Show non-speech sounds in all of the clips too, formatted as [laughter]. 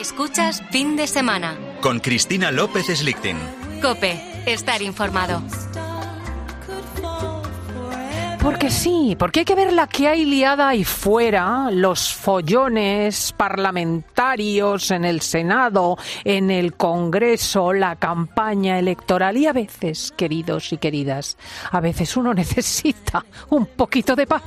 Escuchas fin de semana. Con Cristina López Slichting. Cope, estar informado. Porque sí, porque hay que ver la que hay liada ahí fuera, los follones parlamentarios en el Senado, en el Congreso, la campaña electoral y a veces, queridos y queridas, a veces uno [laughs] necesita un poquito de paz.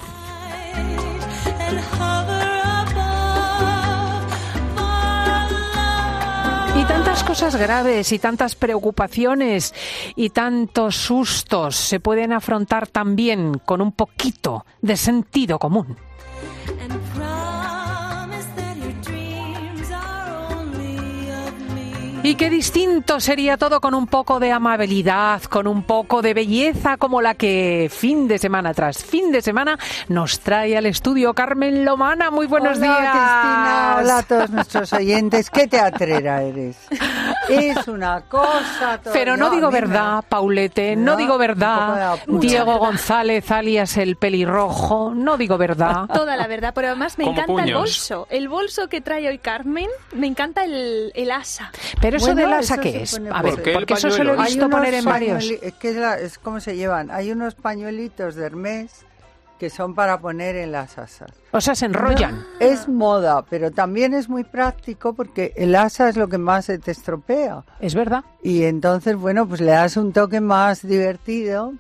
Tantas cosas graves y tantas preocupaciones y tantos sustos se pueden afrontar también con un poquito de sentido común. Y qué distinto sería todo con un poco de amabilidad, con un poco de belleza como la que fin de semana tras fin de semana nos trae al estudio Carmen Lomana. Muy buenos Hola, días. Cristina. Hola a todos nuestros [laughs] oyentes. Qué teatrera eres. Es una cosa. todo- Pero no digo me- verdad, Paulete, no, No, digo verdad. Diego González, alias el pelirrojo, no digo verdad. [laughs] Toda la verdad, pero además me Como encanta el bolso. El bolso que trae hoy Carmen, me encanta el, el asa. Pero eso Bueno, del asa, eso ¿qué es? A ver, ¿Por qué porque eso se lo he visto poner en varios. pañueli- Es que es, la- es como se llevan. Hay unos pañuelitos de Hermes que son para poner en las asas. O sea, se enrollan. Es moda, pero también es muy práctico porque el asa es lo que más se te estropea. Es verdad. Y entonces, bueno, pues le das un toque más divertido.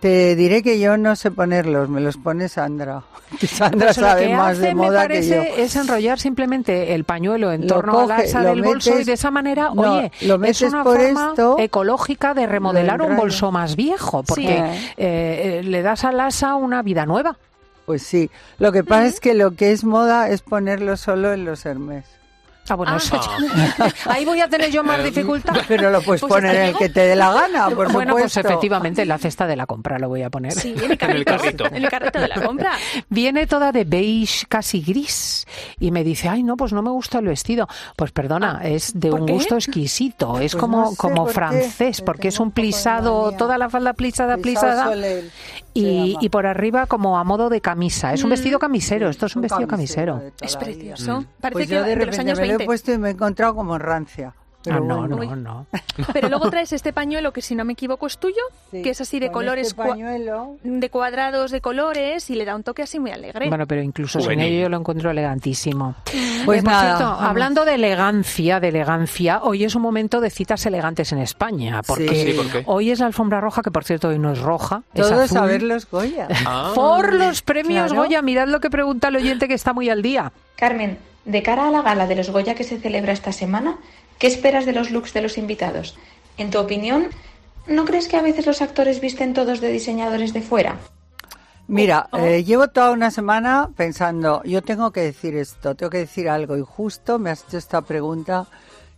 Te diré que yo no sé ponerlos, me los pone Sandra. [laughs] Que Sandra Pues sabe que más hace, de me moda que yo. parece, es enrollar simplemente el pañuelo en Lo torno al coge, asa lo del bolso y de esa manera, no, oye, lo es una por forma esto, ecológica de remodelar un bolso más viejo, porque Sí. eh, eh, le das al asa una vida nueva. Pues sí, lo que pasa es que lo que es moda es ponerlo solo en los Hermes. Ah, bueno, eso ya- [laughs] ahí voy a tener yo más dificultad. [laughs] Pero lo puedes Pues poner en el que te dé la gana, por bueno, pues efectivamente, en la cesta de la compra lo voy a poner. Sí, en el carrito. [laughs] En el carrito. En el carrito de la compra. Viene toda de beige, casi gris, y me dice, ay, no, pues no me gusta el vestido. Pues perdona, es de ¿por un qué? gusto exquisito, es Pues como, no sé como por francés, porque es un plisado, toda la falda plisada, Plisado plisada, y, y por arriba como a modo de camisa. Es un vestido camisero, esto es un Un vestido camisero Es precioso. Parece Pues que yo de de los años me lo 20. he puesto y me he encontrado como en rancia. Pero Ah, no, bueno. no, no. [laughs] Pero luego traes este pañuelo que, si no me equivoco, es tuyo, Sí, que es así de con colores, este cua- pañuelo, de cuadrados de colores y le da un toque así muy alegre. Bueno, pero incluso sin ello yo lo encuentro elegantísimo. Pues Eh, por nada, cierto, hablando de elegancia, de elegancia, hoy es un momento de citas elegantes en España, porque Sí, ¿por qué? hoy es la alfombra roja, que por cierto hoy no es roja, es Todos azul. a ver los Goya. Ah. Por los premios Claro. Goya, mirad lo que pregunta el oyente que está muy al día. Carmen, de cara a la gala de los Goya que se celebra esta semana, ¿qué esperas de los looks de los invitados? En tu opinión, ¿no crees que a veces los actores visten todos de diseñadores de fuera? Mira, Oh. eh, llevo toda una semana pensando, yo tengo que decir esto, tengo que decir algo, y justo me has hecho esta pregunta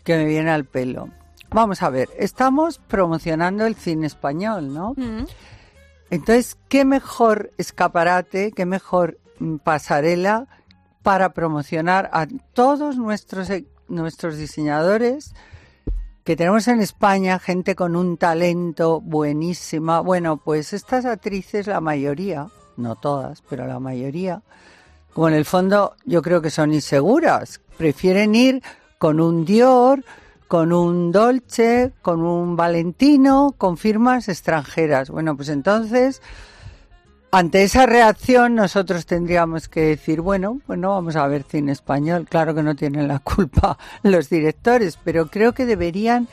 que me viene al pelo. Vamos a ver, estamos promocionando el cine español, ¿no? Mm. Entonces, ¿qué mejor escaparate, qué mejor mm, pasarela para promocionar a todos nuestros, nuestros diseñadores que tenemos en España, gente con un talento buenísima? Bueno, pues estas actrices, la mayoría, no todas, pero la mayoría, como en el fondo yo creo que son inseguras, prefieren ir con un Dior, con un Dolce, con un Valentino, con firmas extranjeras. Bueno, pues entonces, ante esa reacción nosotros tendríamos que decir, bueno, pues no vamos a ver cine español. Claro que no tienen la culpa [laughs] los directores, pero creo que deberían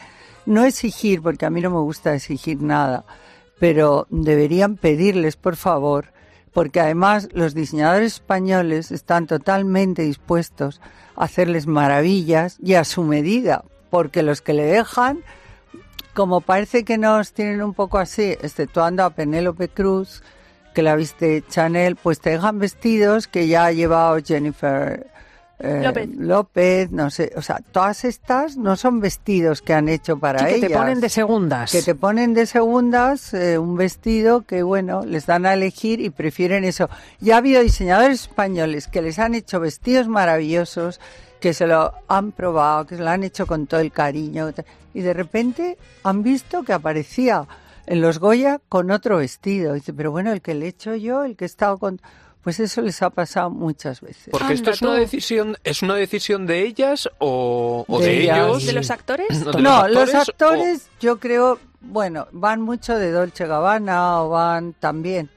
no exigir, porque a mí no me gusta exigir nada, pero deberían pedirles, por favor, porque además los diseñadores españoles están totalmente dispuestos a hacerles maravillas y a su medida, porque los que le dejan, como parece que nos tienen un poco así, exceptuando a Penélope Cruz, que la viste Chanel, pues te dejan vestidos que ya ha llevado Jennifer eh, López. López, no sé, o sea, todas estas no son vestidos que han hecho para Sí, que ellas te ponen de segundas. que te ponen de segundas eh, un vestido que, bueno, les dan a elegir y prefieren eso. Ya ha habido diseñadores españoles que les han hecho vestidos maravillosos, que se lo han probado, que se lo han hecho con todo el cariño, y de repente han visto que aparecía en los Goya con otro vestido. Dice, pero bueno, el que le he hecho yo, el que he estado con... Pues eso les ha pasado muchas veces. Porque esto es una tú. decisión, es una decisión de ellas o, o De de, ellas. ellos. ¿De los actores? ¿De No, los actores yo creo, bueno, van mucho de Dolce Gabbana o van también,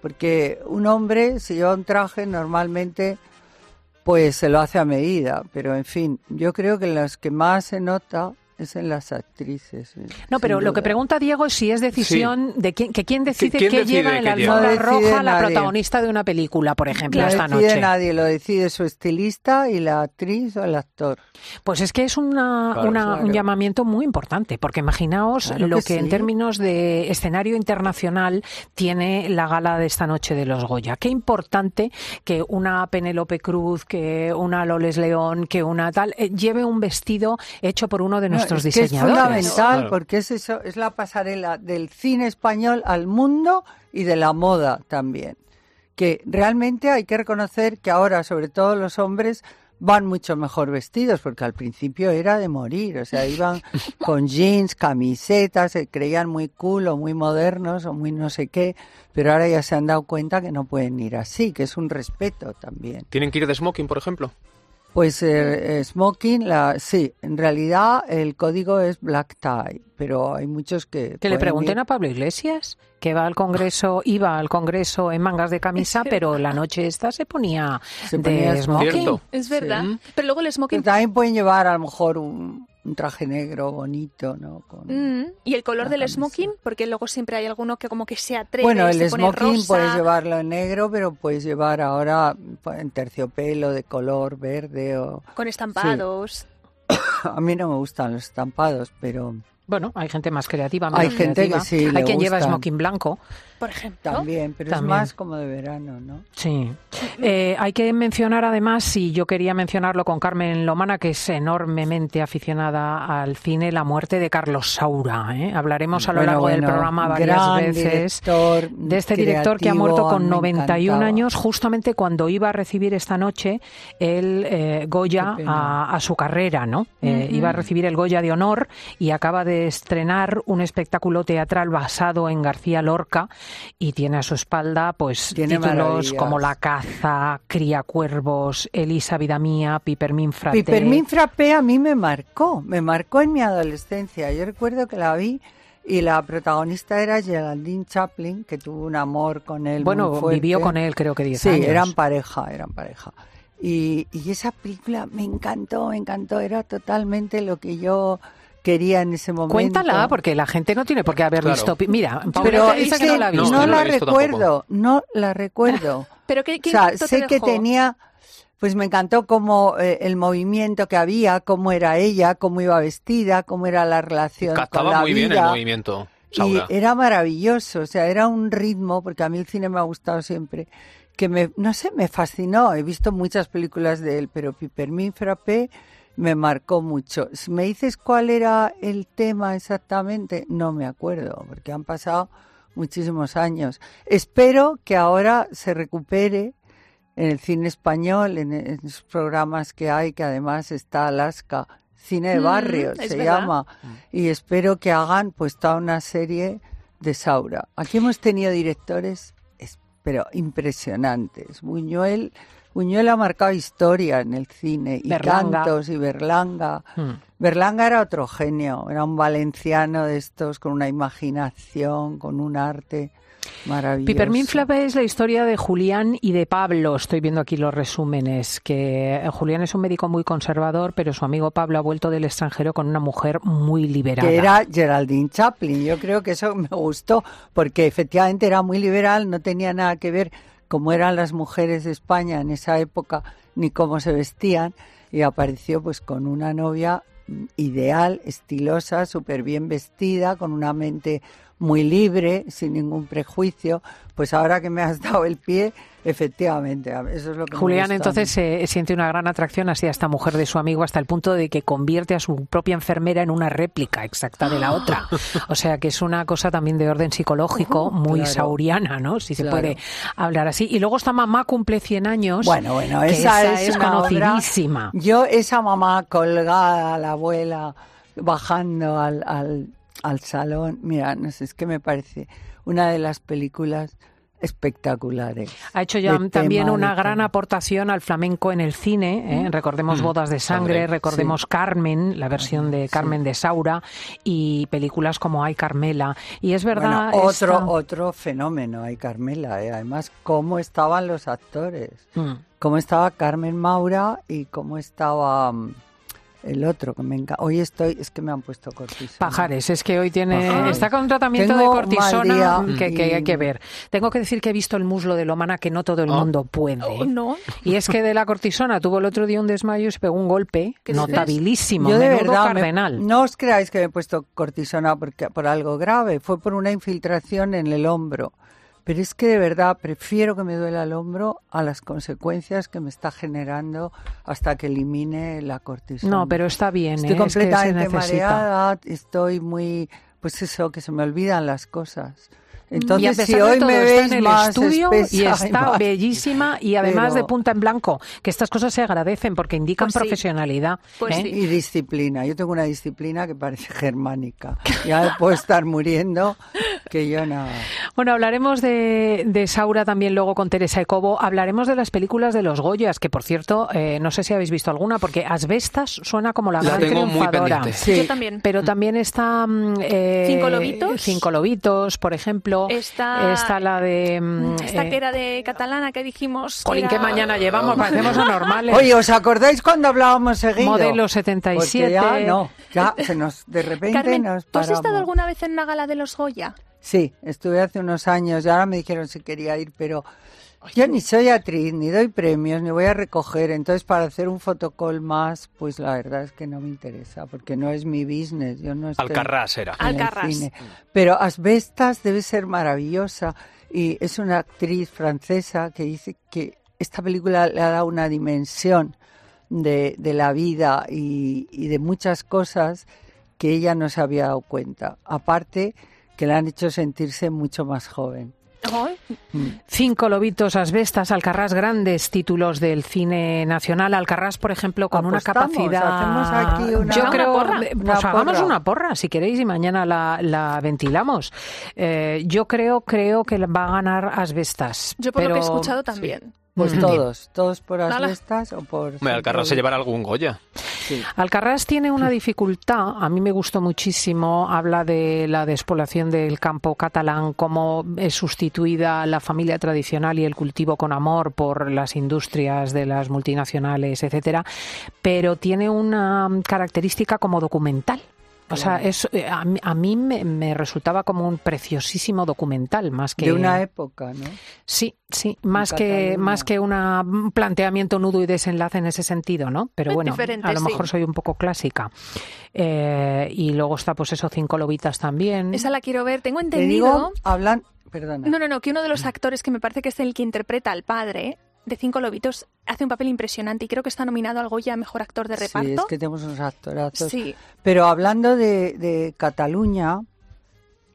porque un hombre si lleva un traje normalmente pues se lo hace a medida, pero en fin, yo creo que los que más se nota es en las actrices. eh, No, pero lo que pregunta Diego es si es decisión de quién, que quién decide ¿Quién qué decide lleva en la alfombra No decide roja la nadie. protagonista de una película, por ejemplo, No esta decide noche. nadie, lo decide su estilista y la actriz o el actor. Pues es que es una, Claro. una- un llamamiento muy importante, porque imaginaos Claro lo que que, en términos de escenario internacional tiene la gala de esta noche de los Goya. Qué importante que una Penélope Cruz, que una Loles León, que una tal, eh, lleve un vestido hecho por uno de No, nuestros es que diseñadores. Es fundamental Claro. porque es eso, es la pasarela del cine español al mundo y de la moda también. Que realmente hay que reconocer que ahora, sobre todo los hombres, van mucho mejor vestidos, porque al principio era de morir, o sea, iban [laughs] con jeans, camisetas, se creían muy cool o muy modernos o muy no sé qué, pero ahora ya se han dado cuenta que no pueden ir así, que es un respeto también. ¿Tienen que ir de smoking, por ejemplo? Pues eh, eh, smoking, la, sí, en realidad el código es black tie, pero hay muchos que... Que le pregunten ir- a Pablo Iglesias, que va al Congreso, iba al Congreso en mangas de camisa, [laughs] pero la noche esta se ponía Se de smoking. Cierto. Es verdad. Sí. Pero luego el Pero smoking... también pueden llevar a lo mejor un, un traje negro bonito, ¿no? Con- Mm, y el color del camisa. smoking, porque luego siempre hay alguno que como que se atreve, Bueno, se el pone smoking rosa, puedes llevarlo en negro, pero puedes llevar ahora pues, en terciopelo de color verde o... con estampados. [coughs] A mí no me gustan los estampados, pero Bueno, hay gente más creativa, Hay menos gente que creativa. sí, Hay le quien lleva smoking blanco. por ejemplo. también, pero También. es más como de verano, ¿no? Sí. Eh, hay que mencionar además, y yo quería mencionarlo con Carmen Lomana, que es enormemente aficionada al cine, la muerte de Carlos Saura. ¿eh? Hablaremos a lo Bueno, largo del programa varias veces director, de este director que ha muerto con mí me 91 encantaba. años, justamente cuando iba a recibir esta noche el eh, Goya a, a su carrera, ¿no? Eh. Iba a recibir el Goya de honor y acaba de estrenar un espectáculo teatral basado en García Lorca y tiene a su espalda pues Tiene títulos maravillas. como La caza, Cría cuervos, Elisa vida mía, Pipermin fraté. Pipermin frappé a mí me marcó, me marcó en mi adolescencia. Yo recuerdo que la vi y la protagonista era Geraldine Chaplin, que tuvo un amor con él. Bueno, muy fuerte. vivió con él creo que 10 Sí, años. eran pareja, eran pareja. Y, y esa película me encantó, me encantó. Era totalmente lo que yo quería en ese momento. Cuéntala, porque la gente no tiene por qué haber Claro. visto. Mira, Pero es que que no la No, no la recuerdo, no la recuerdo. [laughs] Pero qué, qué O sea, te sé que tenía, pues me encantó cómo eh, el movimiento que había, cómo era ella, cómo iba vestida, cómo era la relación con Captaba la muy bien el movimiento, Y era maravilloso, o sea, era un ritmo, porque a mí el cine me ha gustado siempre, que me, no sé, me fascinó. He visto muchas películas de él, pero Pipermin Frappé me marcó mucho. Me dices cuál era el tema exactamente, no me acuerdo, porque han pasado muchísimos años. Espero que ahora se recupere en el cine español, en, en esos programas que hay, que además está Alaska, Cine de Mm, Barrio se verdad. llama, y espero que hagan pues toda una serie de Saura. Aquí hemos tenido directores, es- pero impresionantes. Buñuel, Buñuel ha marcado historia en el cine, y Berlanga. Cantos, y Berlanga. Hmm. Berlanga era otro genio, era un valenciano de estos con una imaginación, con un arte maravilloso. Pipermin Frappé es la historia de Julián y de Pablo. Estoy viendo aquí los resúmenes. Que Julián es un médico muy conservador, pero su amigo Pablo ha vuelto del extranjero con una mujer muy liberada. que era Geraldine Chaplin. Yo creo que eso me gustó, porque efectivamente era muy liberal, no tenía nada que ver cómo eran las mujeres de España en esa época, ni cómo se vestían, y apareció pues con una novia mm, ideal, estilosa, súper bien vestida, con una mente muy libre, sin ningún prejuicio. Pues ahora que me has [laughs] dado el pie, efectivamente, eso es lo que me Julián gusta entonces eh, siente una gran atracción hacia esta mujer de su amigo hasta el punto de que convierte a su propia enfermera en una réplica exacta de la otra. O sea que es una cosa también de orden psicológico [laughs] muy Claro. sauriana, ¿no? Si se puede hablar así. Y luego esta mamá cumple 100 años. Bueno, bueno, esa, es, una obra- conocidísima. Yo, esa mamá colgada, la abuela, bajando al, al, al salón, mira, no sé, es que me parece una de las películas espectaculares. Ha hecho ya también una gran aportación al flamenco en el cine. ¿eh? Recordemos Bodas de Sangre, Sangre, recordemos Carmen, la versión de Carmen de Saura, y películas como Ay Carmela. Y es verdad. Bueno, otro, esta- otro fenómeno, hay Carmela, ¿eh? además cómo estaban los actores, Mm. cómo estaba Carmen Maura y cómo estaba mm, el otro que me encanta. Hoy estoy, es que me han puesto cortisona. Pajares, es que hoy tiene Pajares. está con un tratamiento Tengo de cortisona que, hay que ver. Tengo que decir que he visto el muslo de Lomana que no todo el Ah. mundo puede. Oh, no. Y es que de la cortisona tuvo el otro día un desmayo y se pegó un golpe notabilísimo, Yo de verdad, me- no os creáis que me he puesto cortisona porque, por algo grave, fue por una infiltración en el hombro. Pero es que de verdad prefiero que me duela el hombro a las consecuencias que me está generando hasta que elimine la cortisona. No, pero está bien, Estoy ¿eh? es que completamente necesita. mareada, estoy muy, pues eso, que se me olvidan las cosas. Entonces, si de hoy todo, me veis en el más estudio y está más- bellísima y además de punta en blanco, que estas cosas se agradecen porque indican Pues sí. profesionalidad. Pues ¿eh? sí. Y disciplina. Yo tengo una disciplina que parece germánica. Ya [laughs] puedo estar muriendo que yo nada. Bueno, hablaremos de, de Saura también luego con Teresa Ecobo. Hablaremos de las películas de los Goyas, que por cierto, eh, no sé si habéis visto alguna, porque Asbestas suena como la, La gran tengo triunfadora. Sí. Yo también. Pero también está mm, eh, Cinco lobitos. Cinco lobitos, por ejemplo. Está- Está la de mm, Esta eh, que era de catalana que dijimos. que Colín, era- ¿qué mañana llevamos? Parecemos anormales. Oye, ¿os acordáis cuando hablábamos seguido? Modelo 77. Porque ya no, ya se nos, de repente Carmen, nos ¿tú has estado alguna vez en una gala de los Goya? Sí, estuve hace unos años y ahora me dijeron si quería ir, pero yo ni soy actriz, ni doy premios, ni voy a recoger. Entonces, para hacer un fotocall más, pues la verdad es que no me interesa, porque no es mi business. Yo no estoy Alcarrás era. en el Alcarrás. cine. Pero Asbestas debe ser maravillosa y es una actriz francesa que dice que esta película le ha dado una dimensión de, de la vida y, y de muchas cosas que ella no se había dado cuenta. Aparte que la han hecho sentirse mucho más joven. Ay, Cinco lobitos, asbestas, Alcarrás, grandes títulos del cine nacional. Alcarrás, por ejemplo, con una capacidad. hacemos aquí una- Yo Una creo. porra. eh, Pues Una hagamos porra. una porra, si queréis, y mañana la, la ventilamos. Eh, yo creo, creo que va a ganar asbestas. yo por lo que he escuchado también. Pues Mm. todos, todos por. Asbestas o por... Hombre, Alcarrás se llevará algún Goya. Sí. Alcarrás tiene una dificultad, a mí me gustó muchísimo, habla de la despoblación del campo catalán, cómo es sustituida la familia tradicional y el cultivo con amor por las industrias de las multinacionales, etcétera, pero tiene una característica como documental. O sea, es, eh, a, mí- a mí me, me resultaba como un preciosísimo documental, más que De una época, ¿no? Sí, sí, más que Cataluña. más que una- un planteamiento nudo y desenlace en ese sentido, ¿no? Pero bueno, a lo sí. mejor soy un poco clásica. Eh, y luego está pues eso, cinco lobitas también. Esa la quiero ver. Tengo Te entendido. digo, hablan... Perdona. No, no, no, que uno de los actores que me parece que es el que interpreta al padre de Cinco Lobitos hace un papel impresionante y creo que está nominado al Goya Mejor Actor de Reparto. Sí, es que tenemos unos actorazos. Sí. Pero hablando de, de Cataluña,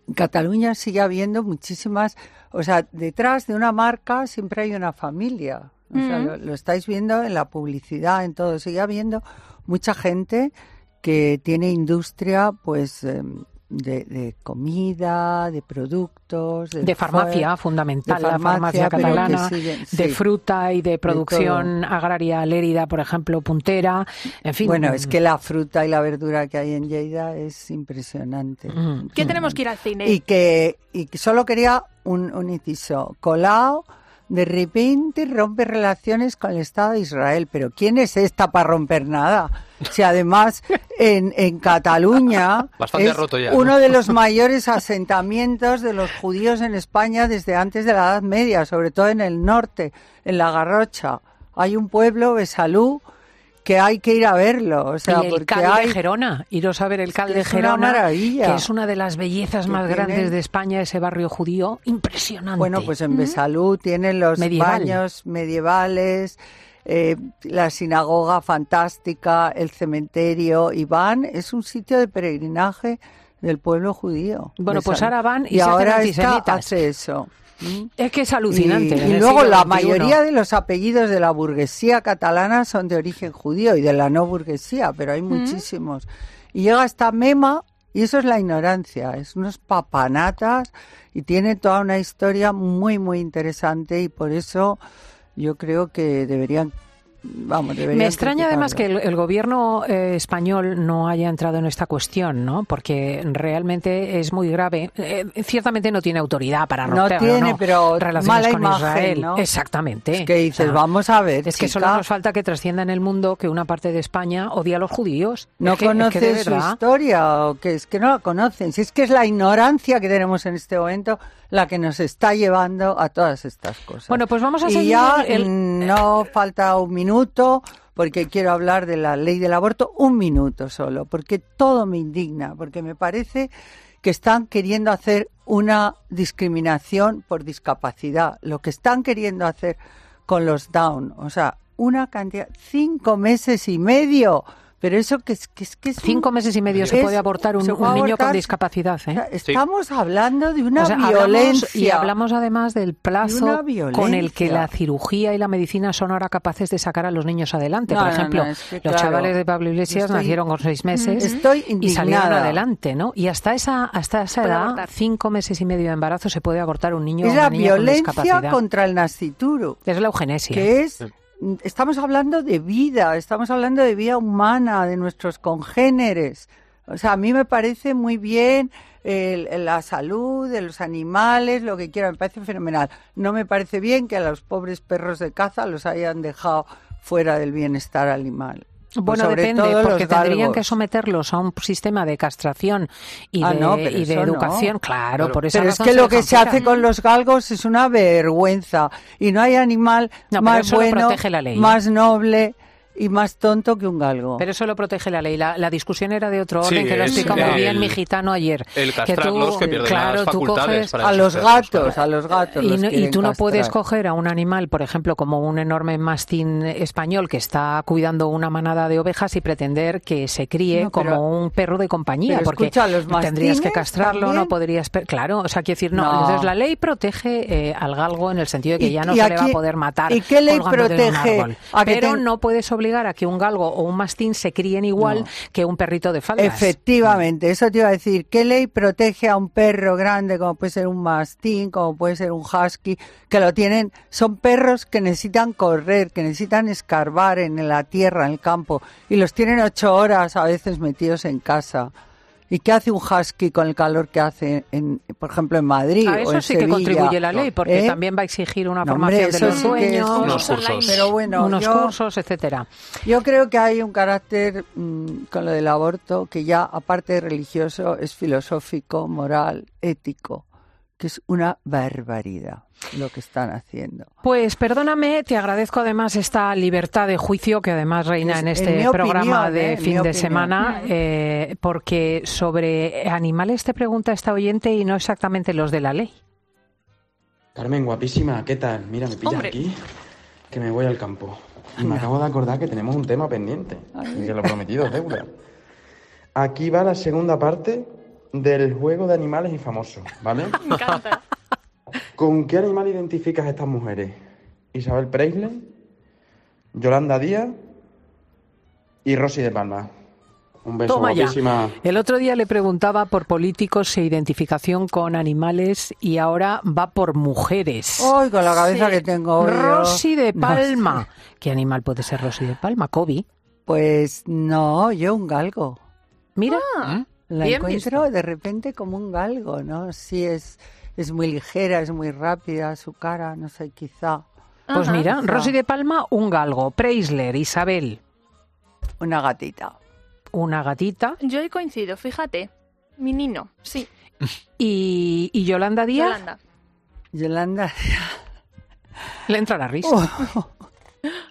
en Cataluña sigue habiendo muchísimas, o sea, detrás de una marca siempre hay una familia. O sea, Mm. lo, lo estáis viendo en la publicidad, en todo. Sigue habiendo mucha gente que tiene industria, pues, em, de, de comida, de productos, de, de farmacia, fundamental, de la farmacia pero que catalana, siguen- de sí. fruta y de producción agraria lérida, por ejemplo, puntera, en fin. Bueno, es que la fruta y la verdura que hay en Lleida es impresionante. Mm. ¿Qué tenemos que ir al cine? Y que, y solo quería un, un inciso. Colau de repente rompe relaciones con el Estado de Israel. Pero ¿quién es esta para romper nada? Si además en, en Cataluña [laughs] Bastante es roto ya, uno ¿no? de los mayores asentamientos de los judíos en España desde antes de la Edad Media, sobre todo en el norte, en la Garrocha. Hay un pueblo, Besalú, que hay que ir a verlo. O sea, y el porque Cal hay... de Gerona, iros a ver el Cal de es una Gerona, maravilla. que es una de las bellezas más tiene- grandes de España, ese barrio judío, impresionante. Bueno, pues en Besalú tienen los Medieval. baños medievales, eh, la sinagoga fantástica, el cementerio. Y van, es un sitio de peregrinaje del pueblo judío. Bueno, pues ahora van y y se hacen ahora esta antisemitas. hace eso. Es que es alucinante. Y, luego la mayoría de los apellidos de la burguesía catalana son de origen judío y de la no burguesía, pero hay muchísimos. Y llega esta mema Y eso es la ignorancia, es unos papanatas y tiene toda una historia muy, muy interesante y por eso yo creo que deberían Vamos, Me extraña además que el, el gobierno eh, español no haya entrado en esta cuestión, ¿no? Porque realmente es muy grave. Eh, ciertamente no tiene autoridad para romper no tiene, ¿no? pero relaciones mala con imagen, Israel. ¿no? Exactamente. Es que dices, O sea, vamos a ver, Es que solo nos falta que trascienda en el mundo que una parte de España odia a los judíos. no Es que- es que de conocen su historia o que es que no la conocen. Si es que es la ignorancia que tenemos en este momento la que nos está llevando a todas estas cosas. Bueno, pues vamos a y seguir ya el- mm, no falta un minuto porque quiero hablar de la ley del aborto un minuto solo, porque todo me indigna, porque me parece que están queriendo hacer una discriminación por discapacidad, lo que están queriendo hacer con los down, o sea, una cantidad, cinco meses y medio, pero eso que es que es que es un- Cinco meses y medio se es- puede abortar un, niño con discapacidad. o ¿eh? sea, estamos hablando de una O sea, hablamos- violencia y hablamos además del plazo con el que la cirugía y la medicina son ahora capaces de sacar a los niños adelante. No, Por ejemplo, no, es que, los claro, chavales de Pablo Iglesias estoy- nacieron con seis meses Estoy y salieron adelante, ¿no? Y hasta esa hasta esa edad, abortar. cinco meses y medio de embarazo, se puede abortar un niño o es una la niña con violencia discapacidad. contra el nascituro. Es la eugenesia. que es estamos hablando de vida, estamos hablando de vida humana, de nuestros congéneres. O sea, a mí me parece muy bien la salud de los animales, lo que quiera, me parece fenomenal. No me parece bien que a los pobres perros de caza los hayan dejado fuera del bienestar animal. Pues Bueno, sobre depende, todo porque tendrían que someterlos a un sistema de castración y Ah, de, no, pero y de eso no. educación. Claro, por esa Pero es que lo que se hace con los galgos es una vergüenza y no hay animal No, pero más eso bueno, más noble y más tonto que un galgo. Pero eso lo protege la ley. La, la discusión era de otro Sí, orden, que lo explica muy bien mi gitano ayer. el que pierden claro, las tú coges... para a los gatos, a los gatos. Y, los no- y tú no puedes coger a un animal, por ejemplo, como un enorme mastín español que está cuidando una manada de ovejas y pretender que se críe No, pero- como un perro de compañía, porque escucha, ¿los tendrías que castrarlo, también? no podrías... Claro, o sea, quiero decir, no. No. Entonces la ley protege eh, al galgo en el sentido de que ¿Y- ya no se le va a poder matar y qué ley protege a Pero ten- no puedes obligar a que un galgo o un mastín se críen igual No. que un perrito de faldas. Efectivamente, eso te iba a decir. ¿Qué ley protege a un perro grande como puede ser un mastín, como puede ser un husky, que lo tienen? Son perros que necesitan correr, que necesitan escarbar en la tierra, en el campo, y los tienen ocho horas a veces metidos en casa. ¿Y qué hace un husky con el calor que hace, en, por ejemplo, en Madrid A o eso en sí que contribuye la ley, porque ¿Eh? también va a exigir una No, hombre, formación de los sí dueños, Unos cursos. Pero bueno, unos yo- cursos, etcétera. Yo creo que hay un carácter mm, con lo del aborto que ya, aparte de religioso, es filosófico, moral, ético, que es una barbaridad lo que están haciendo. Pues perdóname, te agradezco además esta libertad de juicio que además reina en este programa opinión, de ¿eh? Fin de opinión. semana, eh, porque sobre animales te pregunta esta oyente y no exactamente los de la ley. Carmen, guapísima, ¿qué tal? Mira, me pillas Hombre. aquí, que me voy al campo. Y me acabo de acordar que tenemos un tema pendiente, y que lo prometido es deuda. Aquí va la segunda parte del juego de animales y famosos, ¿vale? [laughs] Me encanta. ¿Con qué animal identificas a estas mujeres? Isabel Preisler, Yolanda Díaz y Rosy de Palma. Un beso, Toma ya. El otro día le preguntaba por políticos e identificación con animales y ahora va por mujeres. ¡Ay, con la cabeza Sí. que tengo hoy! Rosy de No Palma. sé. ¿Qué animal puede ser Rosy de Palma? Kobe. Pues no, yo un galgo. Mira. Ah, La Bien encuentro visto. de repente como un galgo, ¿no? Sí, es, es muy ligera, es muy rápida su cara, no sé, quizá Pues Ajá. mira, Quizá. Rosy de Palma, un galgo. Preisler, Isabel, una gatita. una gatita. Yo ahí coincido, fíjate. Mi nino, sí. [laughs] Y, y Yolanda Díaz, Yolanda. Yolanda. le entra la risa. Oh. [laughs]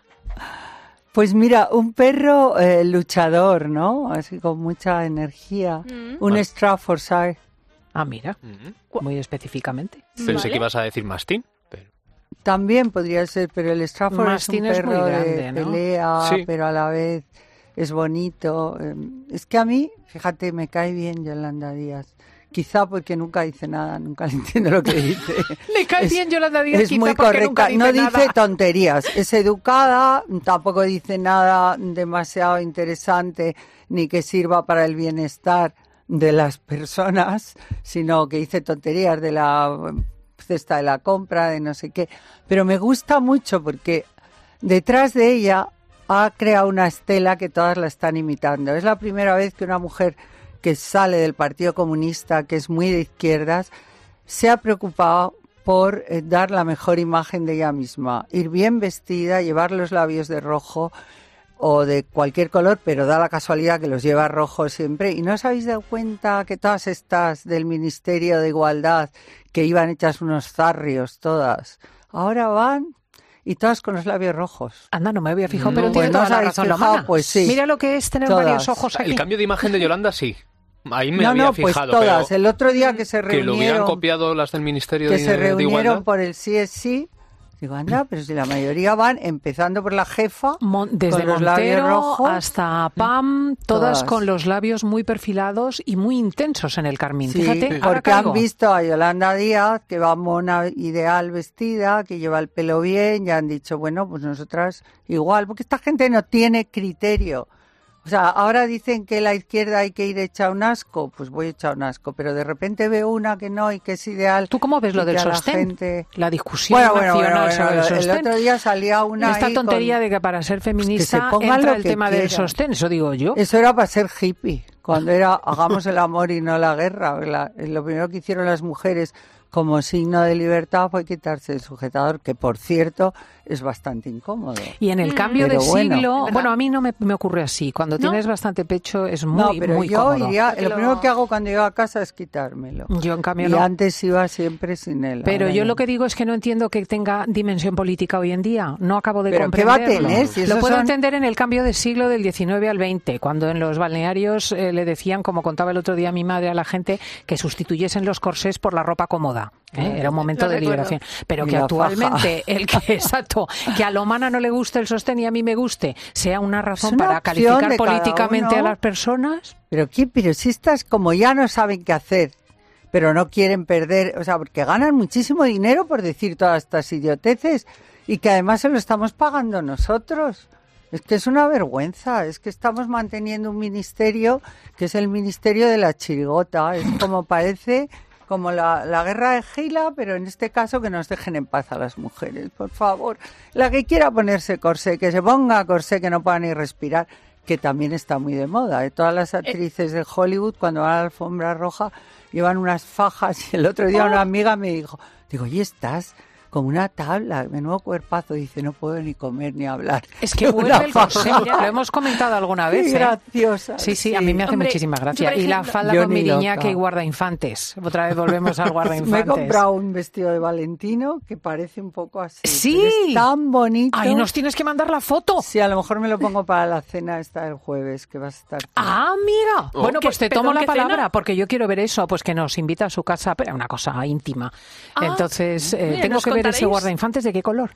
Pues mira, un perro eh, luchador, ¿no? Así con mucha energía. Mm. Un Ah. Staffordshire. Ah, mira, Mm. muy específicamente. Pensé Vale. que ibas a decir mastín, pero También podría ser, pero el Stafford Mastín es es un muy perro grande, de ¿no? pelea, Sí. pero a la vez es bonito. Eh, Es que a mí, fíjate, me cae bien Yolanda Díaz. Quizá porque nunca dice nada, nunca le [laughs] entiendo lo que dice. Le cae Es- bien Yolanda Díaz, es quizá muy porque nunca correcta, no dice nada. tonterías, es educada, tampoco dice nada demasiado interesante ni que sirva para el bienestar de las personas, sino que dice tonterías de la cesta de la compra, de no sé qué. Pero me gusta mucho porque detrás de ella ha creado una estela que todas la están imitando. Es la primera vez que una mujer que sale del Partido Comunista, que es muy de izquierdas, se ha preocupado por eh, dar la mejor imagen de ella misma, ir bien vestida, llevar los labios de rojo o de cualquier color, pero da la casualidad que los lleva rojos siempre. ¿Y no os habéis dado cuenta que todas estas del Ministerio de Igualdad, que iban hechas unos zarrios todas, ahora van y todas con los labios rojos? Anda, no me había fijado, pero Pues tiene no toda la habéis razón fijado, pues sí. Mira lo que es tener Todas. varios ojos aquí. El cambio de imagen de Yolanda sí. Ahí me no, había no, pues fijado, todas. pero El otro día que se que lo hubieran reunieron, copiado las del Ministerio que de, se reunieron por el sí es sí, digo, anda, [laughs] pero si la mayoría van empezando por la jefa, Mon- desde con los labios Montero rojos. hasta Pam, todas, Todas. con los labios muy perfilados y muy intensos en el carmín. Sí, Fíjate, ahora porque han visto a Yolanda Díaz, que va mona ideal vestida, que lleva el pelo bien, y han dicho, bueno, pues nosotras igual, porque esta gente no tiene criterio. O sea, ahora dicen que la izquierda hay que ir hecha un asco, pues voy hecha un asco, pero de repente veo una que no y que es ideal. ¿Tú cómo ves lo del a la sostén? gente- La discusión Bueno, bueno, nacional sobre bueno, el el sostén. otro día salía una Esta ahí tontería con- de que para ser se feminista pongan entra el tema del sostén, eso digo yo. Eso era para ser hippie, cuando [laughs] era hagamos el amor y no la guerra. La- lo primero que hicieron las mujeres como signo de libertad fue quitarse el sujetador, que por cierto es bastante incómodo. Y en el cambio de bueno. siglo, bueno, a mí no me, me ocurre así. Cuando ¿No? tienes bastante pecho es muy, no, pero muy yo cómodo. iría, lo lo- primero que hago cuando llego a casa es quitármelo. Yo en cambio Y no. antes iba siempre sin él. Pero yo lo que digo es que no entiendo que tenga dimensión política hoy en día. No acabo de ¿Pero qué va a comprenderlo. tener? Si lo puedo son- entender en el cambio de siglo del 19 al 20, cuando en los balnearios eh, le decían, como contaba el otro día mi madre a la gente, que sustituyesen los corsés por la ropa cómoda. ¿Eh? Era un momento de liberación. Pero que actualmente el que [laughs] exacto, que a Lomana no le guste el sostén y a mí me guste, sea una razón una para calificar políticamente a las personas. Pero qué, pero si estas como ya no saben qué hacer, pero no quieren perder, o sea, porque ganan muchísimo dinero por decir todas estas idioteces y que además se lo estamos pagando nosotros. Es que es una vergüenza, es que estamos manteniendo un ministerio que es el ministerio de la chirigota, es como parece como la, la guerra de Gila, pero en este caso que nos dejen en paz a las mujeres, por favor. La que quiera ponerse corsé, que se ponga corsé, que no pueda ni respirar, que también está muy de moda. ¿eh? Todas las actrices de Hollywood, cuando van a la alfombra roja, llevan unas fajas. Y el otro día una amiga me dijo, digo, ¿y estás? Como una tabla, menudo cuerpazo. Dice, no puedo ni comer ni hablar. Es que vuelve el lo hemos comentado alguna Qué vez. ¿eh? graciosa. Sí, sí, a mí me hace Hombre, muchísima gracia. y la falda con ni miriñaque loca. y guardainfantes. Otra vez volvemos al [laughs] Me he guardainfantes. comprado un vestido de Valentino que parece un poco así. Sí. Es tan bonito. Ahí nos tienes que mandar la foto. Sí, a lo mejor me lo pongo para la cena esta del jueves, que vas a estar. Ah. Oh. Bueno, ¿Qué- pues te perdón, tomo la cena? palabra porque yo quiero ver eso, pues que nos invita a su casa, pero una cosa íntima. Ah, Entonces, eh, mira, tengo ¿nos que ver ese contaréis? guardainfantes de qué color.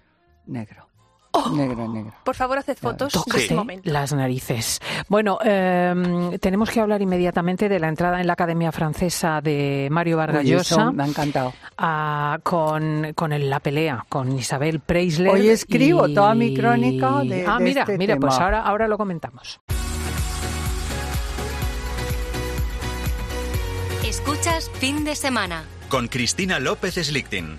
Negro. Oh. Negro, negro. Por favor, haced fotos de Tócate este momento. las narices. Bueno, eh, tenemos que hablar inmediatamente de la entrada en la Academia Francesa de Mario Vargas Llosa. me ha encantado. ah, con, con el- la pelea con Isabel Preisler. Hoy escribo y- toda mi crónica de- Ah, de mira, este mira, pues ahora, ahora lo comentamos. Escuchas fin de semana. Con Cristina López Slichting.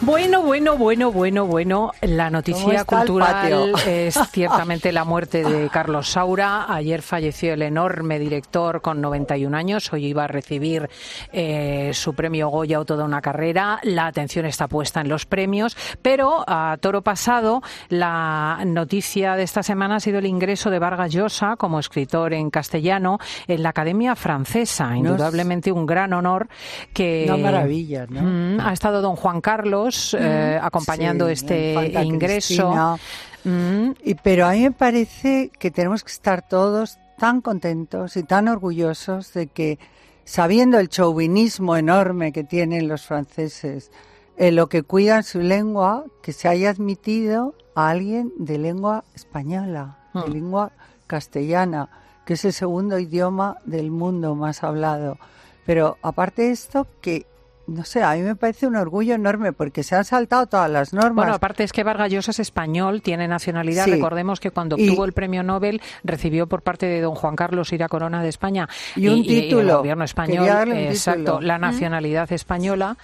Bueno, bueno, bueno, bueno, bueno. La ¿Cómo noticia cultural es [laughs] ciertamente la muerte de Carlos Saura. Ayer falleció el enorme director con 91 años. Hoy iba a recibir eh, su premio Goya o toda una carrera. La atención está puesta en los premios, pero a toro pasado la noticia de esta semana ha sido el ingreso de Vargas Llosa como escritor en castellano en la Academia Francesa. Indudablemente un gran honor que Una maravilla, ¿no? Mm, ha estado don Juan Carlos eh, acompañando Sí, este ingreso. Mm, Y, pero a mí me parece que tenemos que estar todos tan contentos y tan orgullosos de que, sabiendo el chauvinismo enorme que tienen los franceses, en lo que cuidan su lengua, que se haya admitido a alguien de lengua española, de Mm. lengua castellana, que es el segundo idioma del mundo más hablado. Pero aparte de esto, que no sé, a mí me parece un orgullo enorme porque se han saltado todas las normas. Bueno, aparte es que Vargas Llosa es español, tiene nacionalidad. Sí. Recordemos que cuando Y- obtuvo el premio Nobel recibió por parte de don Juan Carlos Ira Corona de España Y un el título. gobierno español, eh, exacto, título. la nacionalidad española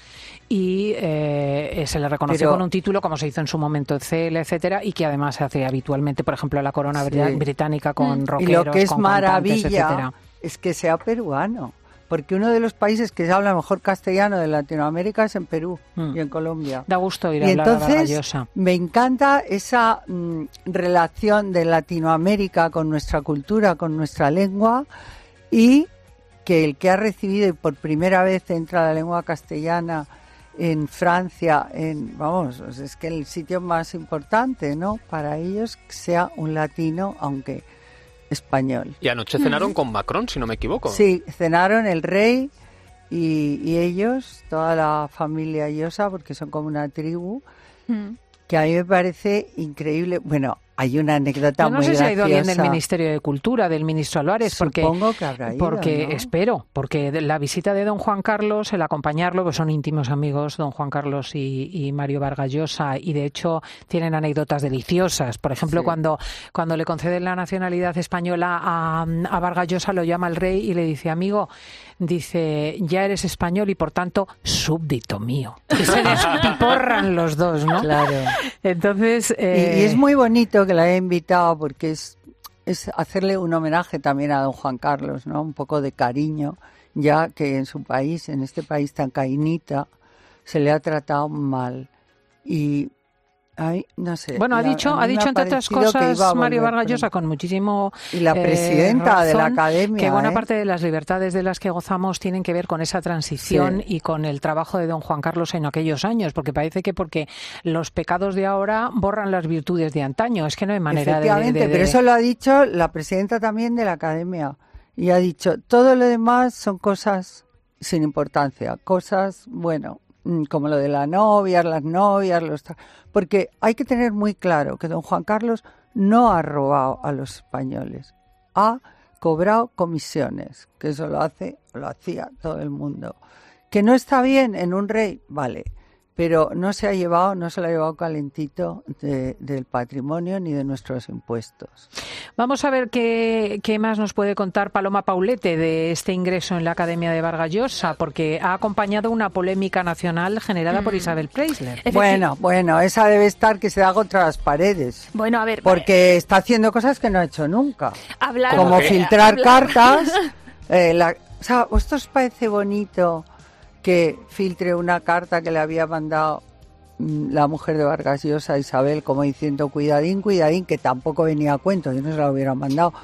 y eh, eh, se le reconoció Pero- con un título como se hizo en su momento el CL, etcétera, y que además se hace habitualmente, por ejemplo, la corona Sí. británica con y rockeros, lo que es con maravilla etcétera. es que sea peruano. Porque uno de los países que se habla mejor castellano de Latinoamérica es en Perú Mm. y en Colombia. Da gusto ir a Y hablar a Vargas entonces Llosa. me encanta esa mm, relación de Latinoamérica con nuestra cultura, con nuestra lengua y que el que ha recibido y por primera vez entra la lengua castellana en Francia, en vamos, es que el sitio más importante, ¿no? Para ellos sea un latino, aunque español. Y anoche cenaron con Macron, si no me equivoco. Sí, cenaron el rey y, y ellos, toda la familia Llosa, porque son como una tribu, Mm. que a mí me parece increíble. Bueno, hay una anécdota Yo no muy sé si ha ido alguien del. Ministerio de Cultura, del ministro Álvarez, porque Supongo que habrá ido, porque ¿no? espero, porque la visita de don Juan Carlos, el acompañarlo, pues son íntimos amigos don Juan Carlos y, y Mario Vargas Llosa, y de hecho tienen anécdotas deliciosas. Por ejemplo, Sí. cuando, cuando le conceden la nacionalidad española a, a Vargas Llosa, lo llama el rey y le dice, amigo, dice, ya eres español y por tanto súbdito mío. Y se despiporran los dos, ¿no? Claro. Entonces, Y- eh, Y, es muy bonito que la haya invitado porque es, es hacerle un homenaje también a don Juan Carlos, ¿no? Un poco de cariño, ya que en su país, en este país tan cainita, se le ha tratado mal. Y, ay, no sé. Bueno, ha la- dicho, ha dicho entre otras cosas Mario volver Vargas Llosa pronto. con muchísimo Y la eh, presidenta de la academia. que buena ¿eh? parte de las libertades de las que gozamos tienen que ver con esa transición Sí. y con el trabajo de don Juan Carlos en aquellos años, porque parece que porque los pecados de ahora borran las virtudes de antaño, es que no hay manera de- Efectivamente, de, de- pero eso lo ha dicho la presidenta también de la academia. Y ha dicho, todo lo demás son cosas sin importancia, cosas, bueno, como lo de la novia, las novias, los... Porque hay que tener muy claro que don Juan Carlos no ha robado a los españoles, ha cobrado comisiones, que eso lo hace, lo hacía todo el mundo. Que no está bien en un rey, vale, pero no se ha llevado, no se lo ha llevado calentito de- del patrimonio ni de nuestros impuestos. Vamos a ver qué, qué más nos puede contar Paloma Paulete de este ingreso en la Academia de Vargas Llosa, porque ha acompañado una polémica nacional generada por Isabel Preisler. Bueno, bueno, esa debe estar que se da contra las paredes, Bueno, a ver. porque está haciendo cosas que no ha hecho nunca, hablar, como filtrar hablar- cartas. [laughs] eh, la- o sea, ¿a ¿vosotros os parece bonito que filtre una carta que le había mandado mm, la mujer de Vargas Llosa, Isabel, como diciendo cuidadín, cuidadín, que tampoco venía a cuento, yo no se la hubiera mandado.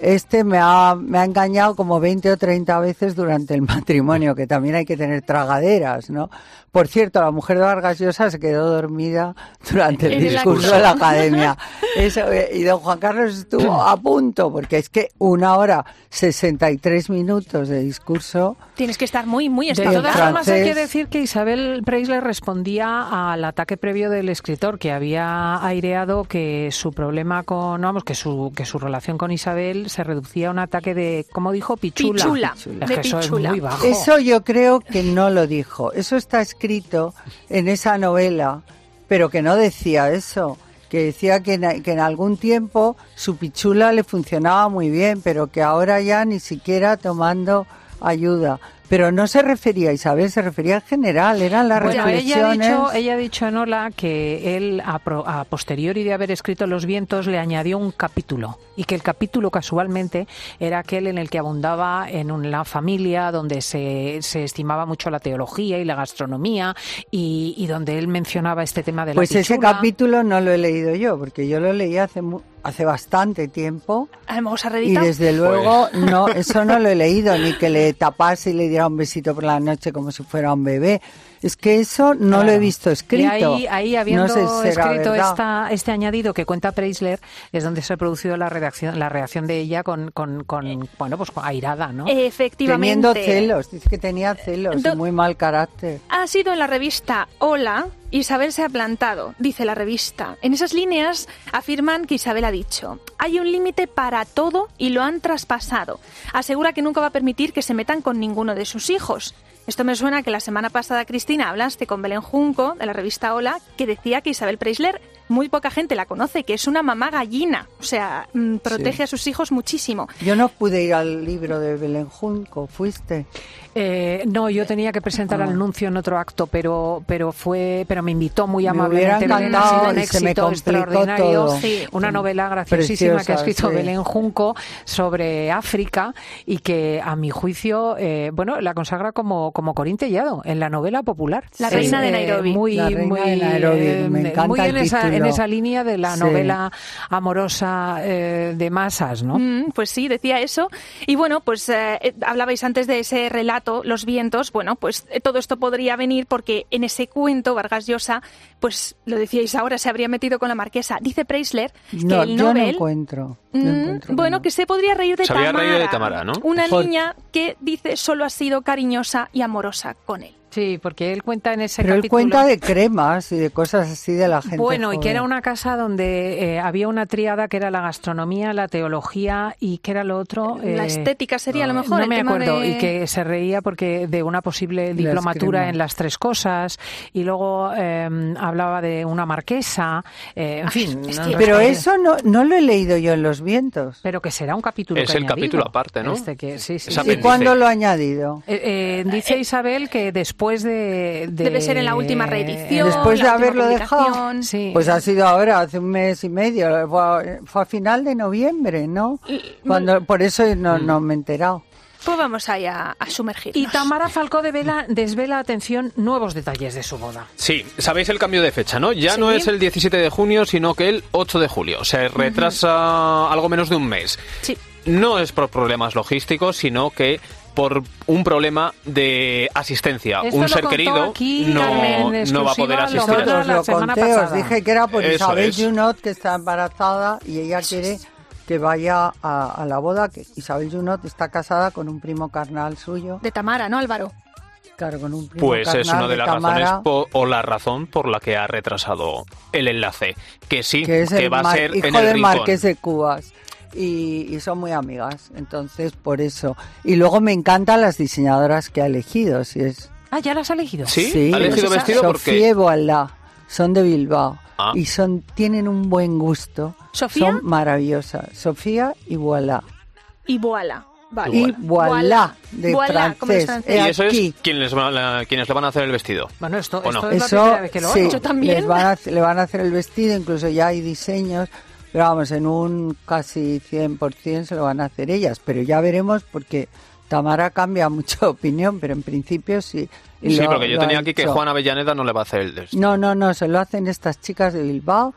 Este me ha, me ha engañado como 20 o 30 veces durante el [laughs] matrimonio, que también hay que tener tragaderas, ¿no? Por cierto, la mujer de Vargas Llosa se quedó dormida durante el discurso de la academia. Eso, eh, y don Juan Carlos estuvo [clears throat] a punto, porque es que una hora 63 minutos de discurso. Tienes que estar muy, muy De todas estudiado. formas, hay que decir que Isabel Preisler respondía al ataque previo del escritor, que había aireado que su problema con, vamos, que su, que su relación con Isabel se reducía a un ataque de, como dijo, pichula. Pichula, Es de eso pichula. es muy bajo. Eso yo creo que no lo dijo. Eso está escrito en esa novela, pero que no decía eso. Que decía que en, que en algún tiempo su pichula le funcionaba muy bien, pero que ahora ya ni siquiera tomando ayuda. Pero no se refería a Isabel, se refería en general, eran las Bueno, ella ha, reflexiones. dicho, ella ha dicho en Ola que él, a, pro- a posteriori de haber escrito Los vientos, le añadió un capítulo. Y que el capítulo, casualmente, era aquel en el que abundaba en un- la familia, donde se, se estimaba mucho la teología y la gastronomía, y, y donde él mencionaba este tema de la Pues ese capítulo no lo he leído yo, porque yo lo leí hace, mu- hace bastante tiempo. Vamos a Y desde luego, no, eso no lo he leído, ni que le [laughs] tapase y le diera un besito por la noche como si fuera un bebé. Es que eso no lo he visto escrito. Y ahí, ahí habiendo no sé si será escrito esta, este añadido que cuenta Preisler, es donde se ha producido la redacción, la reacción de ella con, con, con bueno, pues con- airada, ¿no? Efectivamente. Teniendo celos, dice que tenía celos Do- muy mal carácter. Ha sido en la revista Hola, Isabel se ha plantado, dice la revista. En esas líneas afirman que Isabel ha dicho, hay un límite para todo y lo han traspasado. Asegura que nunca va a permitir que se metan con ninguno de sus hijos. Esto me suena que la semana pasada, Cristina, hablaste con Belén Junco, de la revista Hola, que decía que Isabel Preisler, muy poca gente la conoce, que es una mamá gallina. O sea, mm, protege Sí. a sus hijos muchísimo. Yo no pude ir al libro de Belén Junco, ¿fuiste? Eh, no, yo tenía que presentar Ah. al anuncio en otro acto, pero pero fue pero me invitó muy Me amablemente. un encantado me éxito extraordinario. Sí. Una novela graciosísima que ha escrito sí. Belén Junco sobre África y que a mi juicio, eh, bueno, la consagra como como Corín Tellado en la novela popular. La reina de eh, Nairobi. muy, La reina muy, de Nairobi, eh, me encanta muy en el esa, en título. esa línea de la Sí. novela amorosa eh, de masas, ¿no? Mm, pues sí, decía eso. Y bueno, pues eh, eh, hablabais antes de ese relato, Los vientos. Bueno, pues eh, todo esto podría venir porque en ese cuento Vargas Llosa, pues lo decíais ahora, se habría metido con la marquesa. Dice Preisler que No, el yo no encuentro. no Mm, encuentro bueno, no. que se podría reír de Se había Tamara. reído de Tamara, ¿no? Una Por- niña que dice solo ha sido cariñosa y amorosa con él. Sí, porque él cuenta en ese Pero él capítulo. cuenta de cremas y de cosas así de la gente. Bueno, y que joven. era una casa donde eh, había una tríada que era la gastronomía, la teología y que era lo otro. la eh, estética sería a lo mejor. No el me tema acuerdo. de- Y que se reía porque de una posible diplomatura en las tres cosas. Y luego eh, hablaba de una marquesa. eh, en fin. es no que- Pero eso no, no lo he leído yo en Los Vientos. Pero que será un capítulo Es que el capítulo aparte, ¿no? Este que, sí, sí. ¿Y cuándo lo ha añadido? Eh, eh, dice Isabel que después de, de- Debe ser en la última reedición. Después de haberlo dejado. Sí. Pues ha sido ahora, hace un mes y medio. Fue a, fue a final de noviembre, ¿no? Cuando, por eso no, no me he enterado. Pues vamos ahí a, a sumergirnos. Y Tamara Falcó de Vela desvela, atención, nuevos detalles de su boda. Sí, sabéis el cambio de fecha, ¿no? Ya Sí. no es el 17 de junio, sino que el 8 de julio. Se retrasa algo menos de un mes. Sí. No es por problemas logísticos, sino que por un problema de asistencia. Esto un ser querido aquí no, Carmen no va a poder asistir. lo a lo conté, os dije que era por Eso Isabel es. Junot, que está embarazada y ella quiere que vaya a, a la boda, que Isabel Junot está casada con un primo carnal suyo, De Tamara, ¿no, Álvaro? claro, con un primo Pues es una de las Tamara, razones po- o la razón por la que ha retrasado el enlace. Que sí, que es el va a ser hijo en el del rincón. marqués de Cubas. Y, y son muy amigas, entonces por eso. Y luego me encantan las diseñadoras que ha elegido, si es Ah, ¿ya las ha elegido? ¿Sí? ¿Ha elegido Pues vestido? Sofía porque son de Bilbao Ah. y son tienen un buen gusto. ¿Sofía? Son maravillosas. Sofía y Voilá. Y voilà. Vale. Y Voilá, de Voilà, francés. Y eso es quien les va- la- quienes le van a hacer el vestido. Bueno, esto, es la Eso, primera vez que lo sí. Yo también. les van a [laughs] hacer- le van a hacer el vestido, incluso ya hay diseños, pero vamos, en un casi 100% se lo van a hacer ellas, pero ya veremos porque Tamara cambia mucho de opinión, pero en principio sí. Sí, lo- porque yo tenía aquí que. Juan Avellaneda no le va a hacer el vestido. No, no, no, se lo hacen estas chicas de Bilbao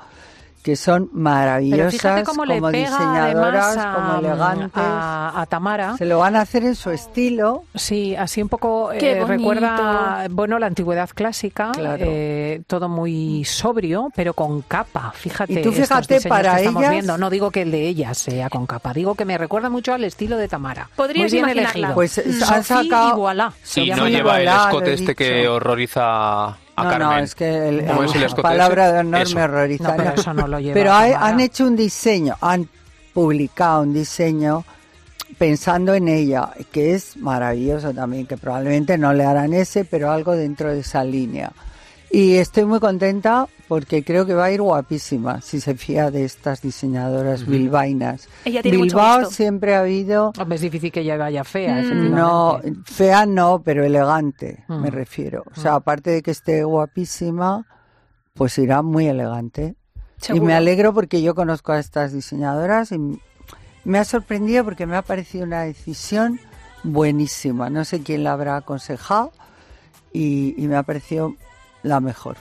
que son Pero maravillosas fíjate cómo le como pega diseñadoras, a, como elegantes. a, a Tamara. Se lo van a hacer en su estilo. Sí, así un poco Qué eh, recuerda, bueno, la antigüedad clásica, Claro. eh, todo muy sobrio, pero con capa. Fíjate, Y tú estos fíjate, diseños para que estamos ellas- viendo. No digo que el de ellas sea con capa, digo que me recuerda mucho al estilo de Tamara. Podrías Muy bien imaginarla. elegido. Pues Mm. han sacado- y voilà. Llama no Sí, lleva el voilà, escote lo he este que horroriza a no, Carmen. no, es que el, ¿Cómo el- es el escote palabra de honor Eso. me horroriza. No, pero eso no lo lleva Pero hay- han hecho un diseño, han publicado un diseño pensando en ella, que es maravilloso también, que probablemente no le harán ese, pero algo dentro de esa línea. Y estoy muy contenta porque creo que va a ir guapísima si se fía de estas diseñadoras bilbainas. Ella tiene mucho Bilbao gusto. siempre ha habido Hombre, es difícil que ella vaya fea, Mm. no, fea no, pero elegante, Mm. me refiero. O sea, aparte de que esté guapísima, pues irá muy elegante. Y me alegro porque yo conozco a estas diseñadoras y me ha sorprendido porque me ha parecido una decisión buenísima. No sé quién la habrá aconsejado y, y me ha parecido la mejor.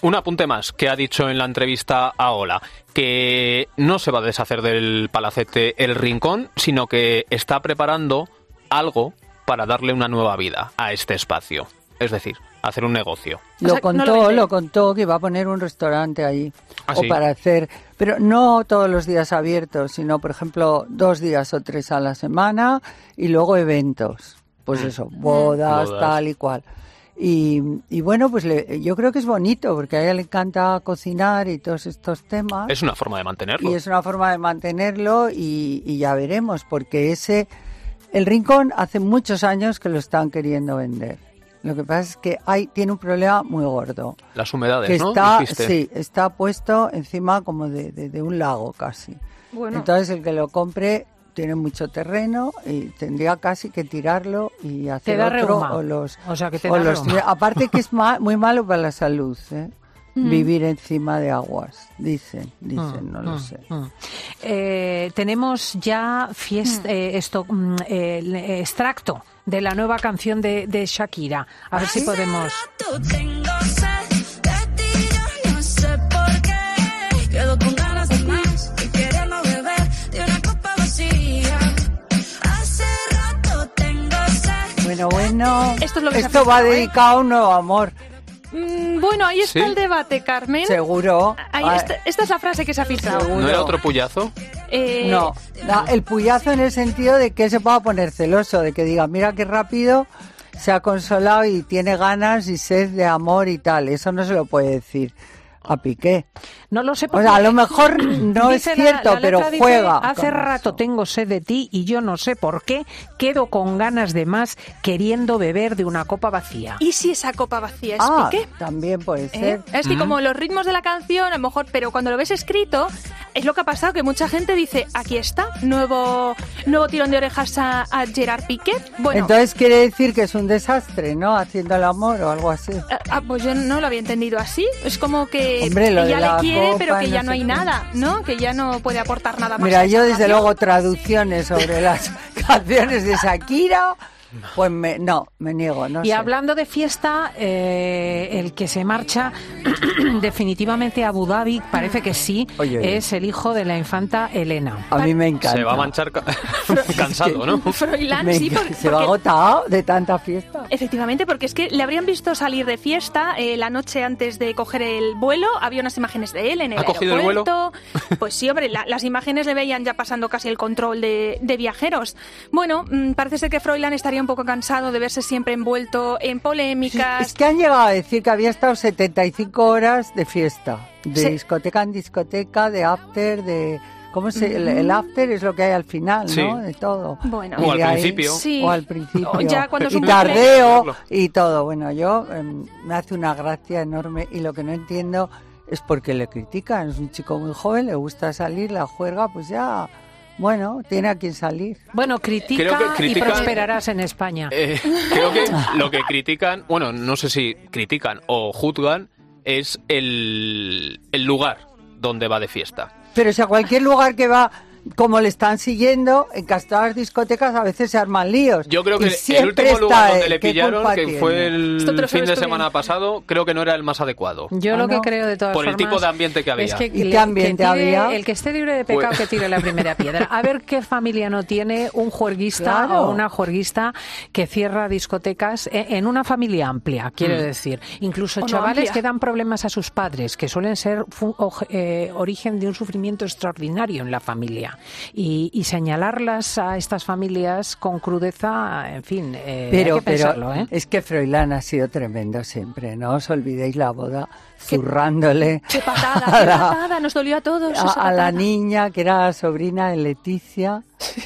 Un apunte más que ha dicho en la entrevista a Ola, que no se va a deshacer del palacete El Rincón, sino que está preparando algo para darle una nueva vida a este espacio. Es decir, hacer un negocio. Lo sea, no contó, lo contó que iba a poner un restaurante ahí. Ah, o sí. para hacer, pero no todos los días abiertos, sino por ejemplo dos días o tres a la semana y luego eventos. Pues eso, bodas, Bodas. tal y cual. Y, y bueno, pues le- yo creo que es bonito porque a ella le encanta cocinar y todos estos temas. Es una forma de mantenerlo. Y es una forma de mantenerlo y, y ya veremos, porque ese, el rincón hace muchos años que lo están queriendo vender. Lo que pasa es que hay, tiene un problema muy gordo. Las humedades, Que ¿no? está, Dijiste. sí, está puesto encima como de, de- de un lago casi. Bueno, Entonces el que lo compre tiene mucho terreno y tendría casi que tirarlo y hacer otro reuma. o los O sea, que te o da los- reuma. aparte que es [laughs] ma- muy malo para la salud ¿eh? Mm. vivir encima de aguas dicen dicen Mm, no lo mm, sé. Eh, tenemos ya fiesta, eh, esto, mm, eh, el extracto de la nueva canción de, de Shakira. A ver si podemos. Bueno, bueno. Esto es lo que se ha Esto va ¿eh? dedicado a un nuevo amor, mm, bueno, ahí está ¿Sí? el debate, Carmen. seguro. Ahí Ah, está- esta es la frase que se ha filtrado. Seguro. ¿No era otro puyazo? Eh, No, el puyazo en el sentido de que se pueda poner celoso, de que diga, mira qué rápido se ha consolado y tiene ganas y sed de amor y tal. Eso no se lo puede decir a Piqué. No lo sé O porque sea, a lo mejor no es la- cierto, la pero dice, juega. Hace rato eso". tengo sed de ti y yo no sé por qué quedo con ganas de más queriendo beber de una copa vacía. ¿Y si esa copa vacía es Ah, Piqué? también puede ¿Eh? ser. Es que como los ritmos de la canción, a lo mejor, pero cuando lo ves escrito, es lo que ha pasado, que mucha gente dice, aquí está, nuevo, nuevo tirón de orejas a, a Gerard Piqué. Bueno, Entonces quiere decir que es un desastre, ¿no? Haciendo el amor o algo así. Ah, pues yo no lo había entendido así. Es como que Hombre, la le quiere, pero que ya no hay qué. nada, ¿no? Que ya no puede aportar nada más. Mira, yo desde luego traducciones sobre las [laughs] canciones de Shakira, pues me, no, me niego, no Y sé. hablando de fiesta, eh, el que se marcha [clears throat] definitivamente a Abu Dhabi, parece que sí, Oye, oye. es el hijo de la infanta Elena. A mí me encanta. Se va a manchar ca- [laughs] [laughs] cansado, ¿no? Froilán, Me sí, porque, se va porque- agotado de tanta fiesta. Efectivamente, porque es que le habrían visto salir de fiesta eh, la noche antes de coger el vuelo. Había unas imágenes de él en el ¿Ha cogido el vuelo? aeropuerto. [laughs] Pues sí, hombre, la- las imágenes le veían ya pasando casi el control de, de viajeros. Bueno, mm, parece ser que Froilán estaría un poco cansado de verse siempre envuelto en polémicas. Es que han llegado a decir que había estado 75 horas de fiesta, de Sí. discoteca en discoteca, de after, de... ¿Cómo se...? El, el after es lo que hay al final, Sí. ¿no? De todo. Bueno. O al ahí- principio. Sí. O al principio. O ya cuando y tardeo y todo. Bueno, yo em, me hace una gracia enorme y lo que no entiendo es por qué le critican. Es un chico muy joven, le gusta salir, la juerga, pues ya, bueno, tiene a quien salir. Bueno, critica Creo que y prosperarás en España. Eh, creo que lo que critican, bueno, no sé si critican o juzgan, es el, el lugar donde va de fiesta. Pero si a cualquier lugar que va, como le están siguiendo, en casi todas las discotecas a veces se arman líos. Yo creo Y que el último lugar donde él. le ¿Qué pillaron, que fue el fin de semana pasado, creo que no era el más adecuado. Yo Ah, lo que creo de todas Por el formas tipo de ambiente que había. es que, ¿Y qué le- que ambiente tire- había? el que esté libre de pecado Pues- que tire la primera piedra. A ver qué familia no tiene un juerguista Claro. o una juerguista que cierra discotecas e- en una familia amplia, quiero Mm. decir. Incluso O chavales que dan problemas a sus padres, que suelen ser eh, origen de un sufrimiento extraordinario en la familia. Y, y señalarlas a estas familias con crudeza, en fin, eh, Pero, hay que pero pensarlo, ¿eh? es que Froilán ha sido tremendo siempre. No os olvidéis la boda zurrándole Qué patada, qué patada, nos dolió a todos. a, a la niña que era sobrina de Leticia,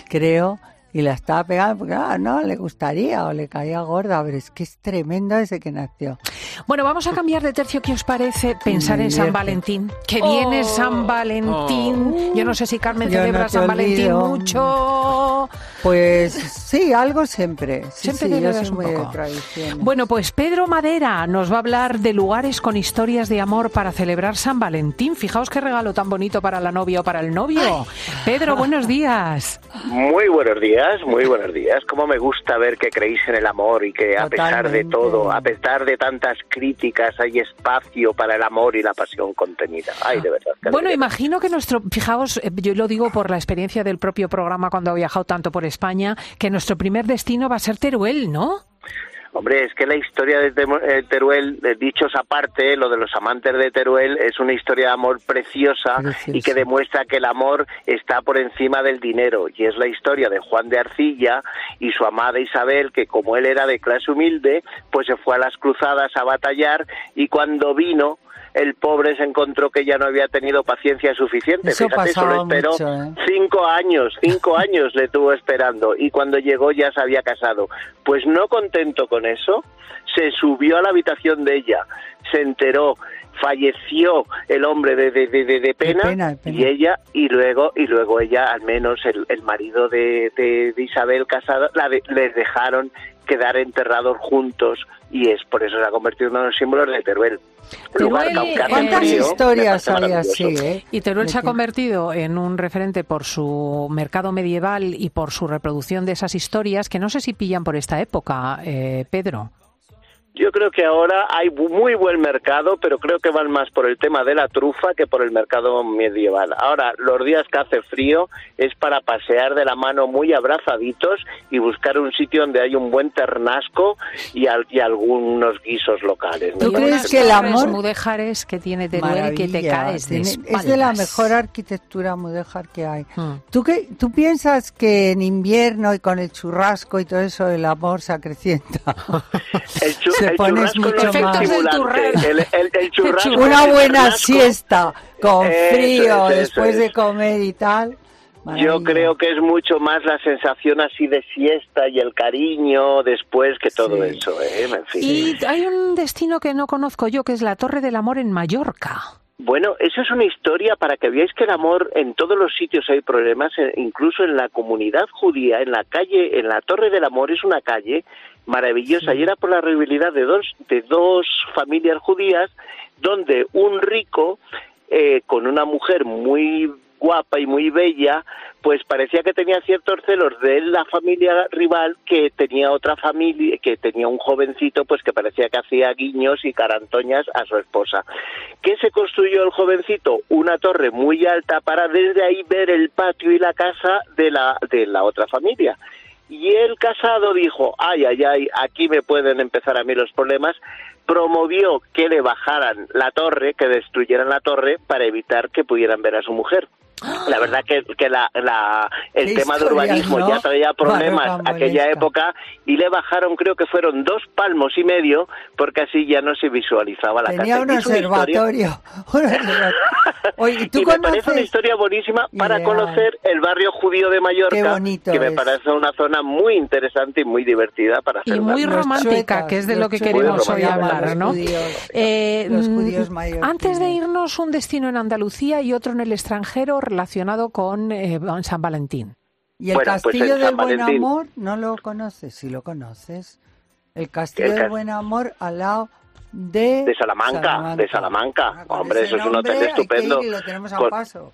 creo, y la estaba pegando porque ah, no le gustaría o le caía gorda, pero es que es tremendo desde que nació. Bueno, vamos a cambiar de tercio. ¿Qué os parece pensar en San. Valentín? Que viene Oh. San Valentín. Yo no sé si Carmen Yo celebra San Valentín olvido. mucho. Pues sí, algo siempre. Sí, Siempre sí, yo soy un muy poco. de tradiciones. Bueno, pues Pedro Madera nos va a hablar de lugares con historias de amor para celebrar San Valentín. Fijaos qué regalo tan bonito para la novia o para el novio. Pedro, buenos días. Muy buenos días, muy buenos días. Cómo me gusta ver que creéis en el amor y que a pesar de todo, a pesar de tantas críticas, hay espacio para el amor y la pasión contenida. Ay, de verdad. Bueno, imagino que nuestro, fijaos, eh, yo lo digo por la experiencia del propio programa cuando ha viajado tanto por España, que nuestro primer destino va a ser Teruel, ¿no? Hombre, es que la historia de eh, Teruel, de dichos aparte, lo de los amantes de Teruel, es una historia de amor preciosa, Preciosa. y que demuestra que el amor está por encima del dinero. Y es la historia de Juan de Arcilla y su amada Isabel, que como él era de clase humilde, pues se fue a las cruzadas a batallar y cuando vino el pobre se encontró que ya no había tenido paciencia suficiente. Eso Fíjate, solo esperó mucho, ¿eh? cinco años, cinco [laughs] años le tuvo esperando y cuando llegó ya se había casado. Pues no contento con eso, se subió a la habitación de ella, se enteró, falleció el hombre de, de, de, de- pena, pena, de pena. y ella y luego y luego ella al menos el, el marido de, de- Isabel casada la de- les dejaron quedar enterrados juntos y es por eso se ha convertido en uno de los símbolos de Teruel. Lugar ¿Cuántas frío, historias hay así, eh? Y Teruel se ha convertido en un referente por su mercado medieval y por su reproducción de esas historias que no sé si pillan por esta época, eh, Pedro. Yo creo que ahora hay muy buen mercado, pero creo que van más por el tema de la trufa que por el mercado medieval. Ahora, los días que hace frío es para pasear de la mano muy abrazaditos y buscar un sitio donde hay un buen ternasco y, al- y algunos guisos locales. ¿Tú crees que el amor- mudéjares que tiene Teruel que te caes de es de la mejor arquitectura mudéjar que hay. Mm. ¿Tú, qué, ¿Tú piensas que en invierno y con el churrasco y todo eso el amor se acrecienta? El, chu- Pones mucho más. El, el- el churrasco Una buena churrasco, siesta con Eso frío es, eso después de comer y tal. Yo creo que es mucho más la sensación así de siesta y el cariño después que todo Sí. eso. ¿eh? En fin. Y hay un destino que no conozco yo, que es la Torre del Amor en Mallorca. Bueno, eso es una historia para que veáis que el amor en todos los sitios hay problemas, eh, incluso en la comunidad judía, en la calle, en la Torre del Amor es una calle maravillosa y era por la rivalidad de dos de dos familias judías donde un rico eh, con una mujer muy guapa y muy bella, pues parecía que tenía ciertos celos de la familia rival que tenía otra familia, que tenía un jovencito, pues que parecía que hacía guiños y carantoñas a su esposa. ¿Qué se construyó el jovencito? Una torre muy alta para desde ahí ver el patio y la casa de la, de la otra familia. Y el casado dijo, ay, ay, ay, aquí me pueden empezar a mí los problemas, promovió que le bajaran la torre, que destruyeran la torre para evitar que pudieran ver a su mujer. La verdad que, que la, la- el tema de urbanismo ¿no? ya traía problemas Barroca aquella época y le bajaron creo que fueron dos palmos y medio porque así ya no se visualizaba la Tenía casa. un una observatorio. un [laughs] observatorio. Oye, ¿y tú y me parece una historia buenísima para Ideal. conocer el barrio judío de Qué Mallorca, bonito que me es. parece una zona muy interesante y muy divertida para hacer Y una muy. Los romántica, chuecas, que es de lo que queremos hoy hablar, ¿no? judíos, Eh, los judíos antes de irnos, un destino en Andalucía y otro en el extranjero relacionado con eh, San Valentín. ¿Y el Bueno, pues Castillo en del Buen Valentín. Amor no lo conoces? Sí lo conoces. El Castillo El del Buen Amor al lado de... De Salamanca, de Salamanca. Ah, Hombre, eso es un hotel que estupendo. ir lo tenemos a Con- paso.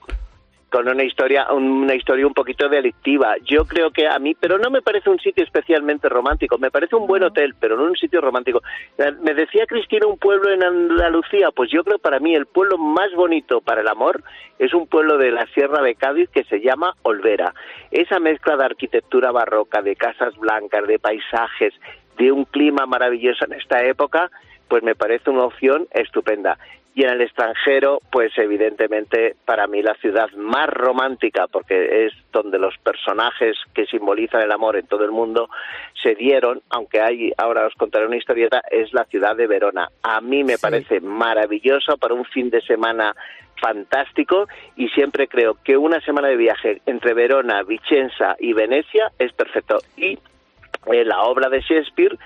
Con una historia una historia un poquito delictiva. Yo creo que a mí, pero no me parece un sitio especialmente romántico, me parece un buen hotel, pero no un sitio romántico. Eh, Me decía Cristina un pueblo en Andalucía, pues yo creo para mí el pueblo más bonito para el amor es un pueblo de la Sierra de Cádiz que se llama Olvera. Esa mezcla de arquitectura barroca, de casas blancas, de paisajes, de un clima maravilloso en esta época, pues me parece una opción estupenda. Y en el extranjero, pues evidentemente para mí la ciudad más romántica, porque es donde los personajes que simbolizan el amor en todo el mundo se dieron, aunque hay, ahora os contaré una historieta, es la ciudad de Verona. A mí me Sí. parece maravillosa para un fin de semana fantástico y siempre creo que una semana de viaje entre Verona, Vicenza y Venecia es perfecto. Y eh, la obra de Shakespeare,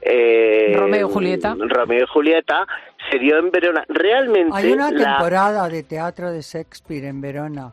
eh, Romeo y Julieta. Romeo y Julieta, se dio en Verona. Realmente Hay una la- temporada de teatro de Shakespeare en Verona.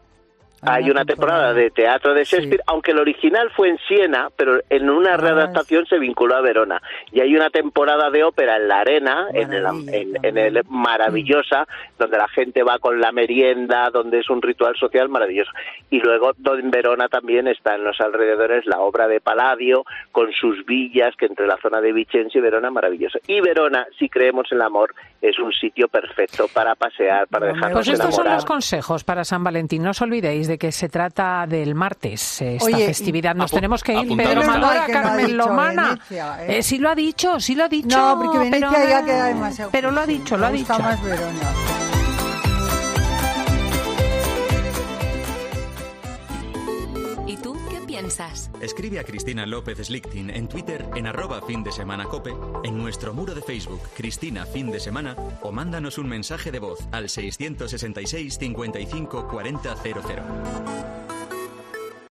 Hay una temporada de teatro de Shakespeare, Sí. aunque el original fue en Siena, pero en una Ah, readaptación se vinculó a Verona. Y hay una temporada de ópera en la arena, en el, Maravilla, en, en también. el maravillosa, donde la gente va con la merienda, donde es un ritual social maravilloso. Y luego en Verona también está en los alrededores la obra de Palladio, con sus villas, que entre la zona de Vicenza y Verona maravilloso. Y Verona, si creemos en el amor, es un sitio perfecto para pasear, para dejarnos Pues estos son los consejos para San Valentín. No os olvidéis de que se trata del martes, eh, esta Oye, festividad. Nos tenemos que ir, Pedro. Madora, Carmen Lomana. Venecia, ¿eh? Eh, sí lo ha dicho, sí lo ha dicho. No, porque Venecia pero, ya queda demasiado. Pero lo ha dicho, lo ha dicho. más Verona. Escribe a Cristina López Slichting en Twitter en arroba fin de semana cope, en nuestro muro de Facebook Cristina Fin de Semana o mándanos un mensaje de voz al 666 55 40 00.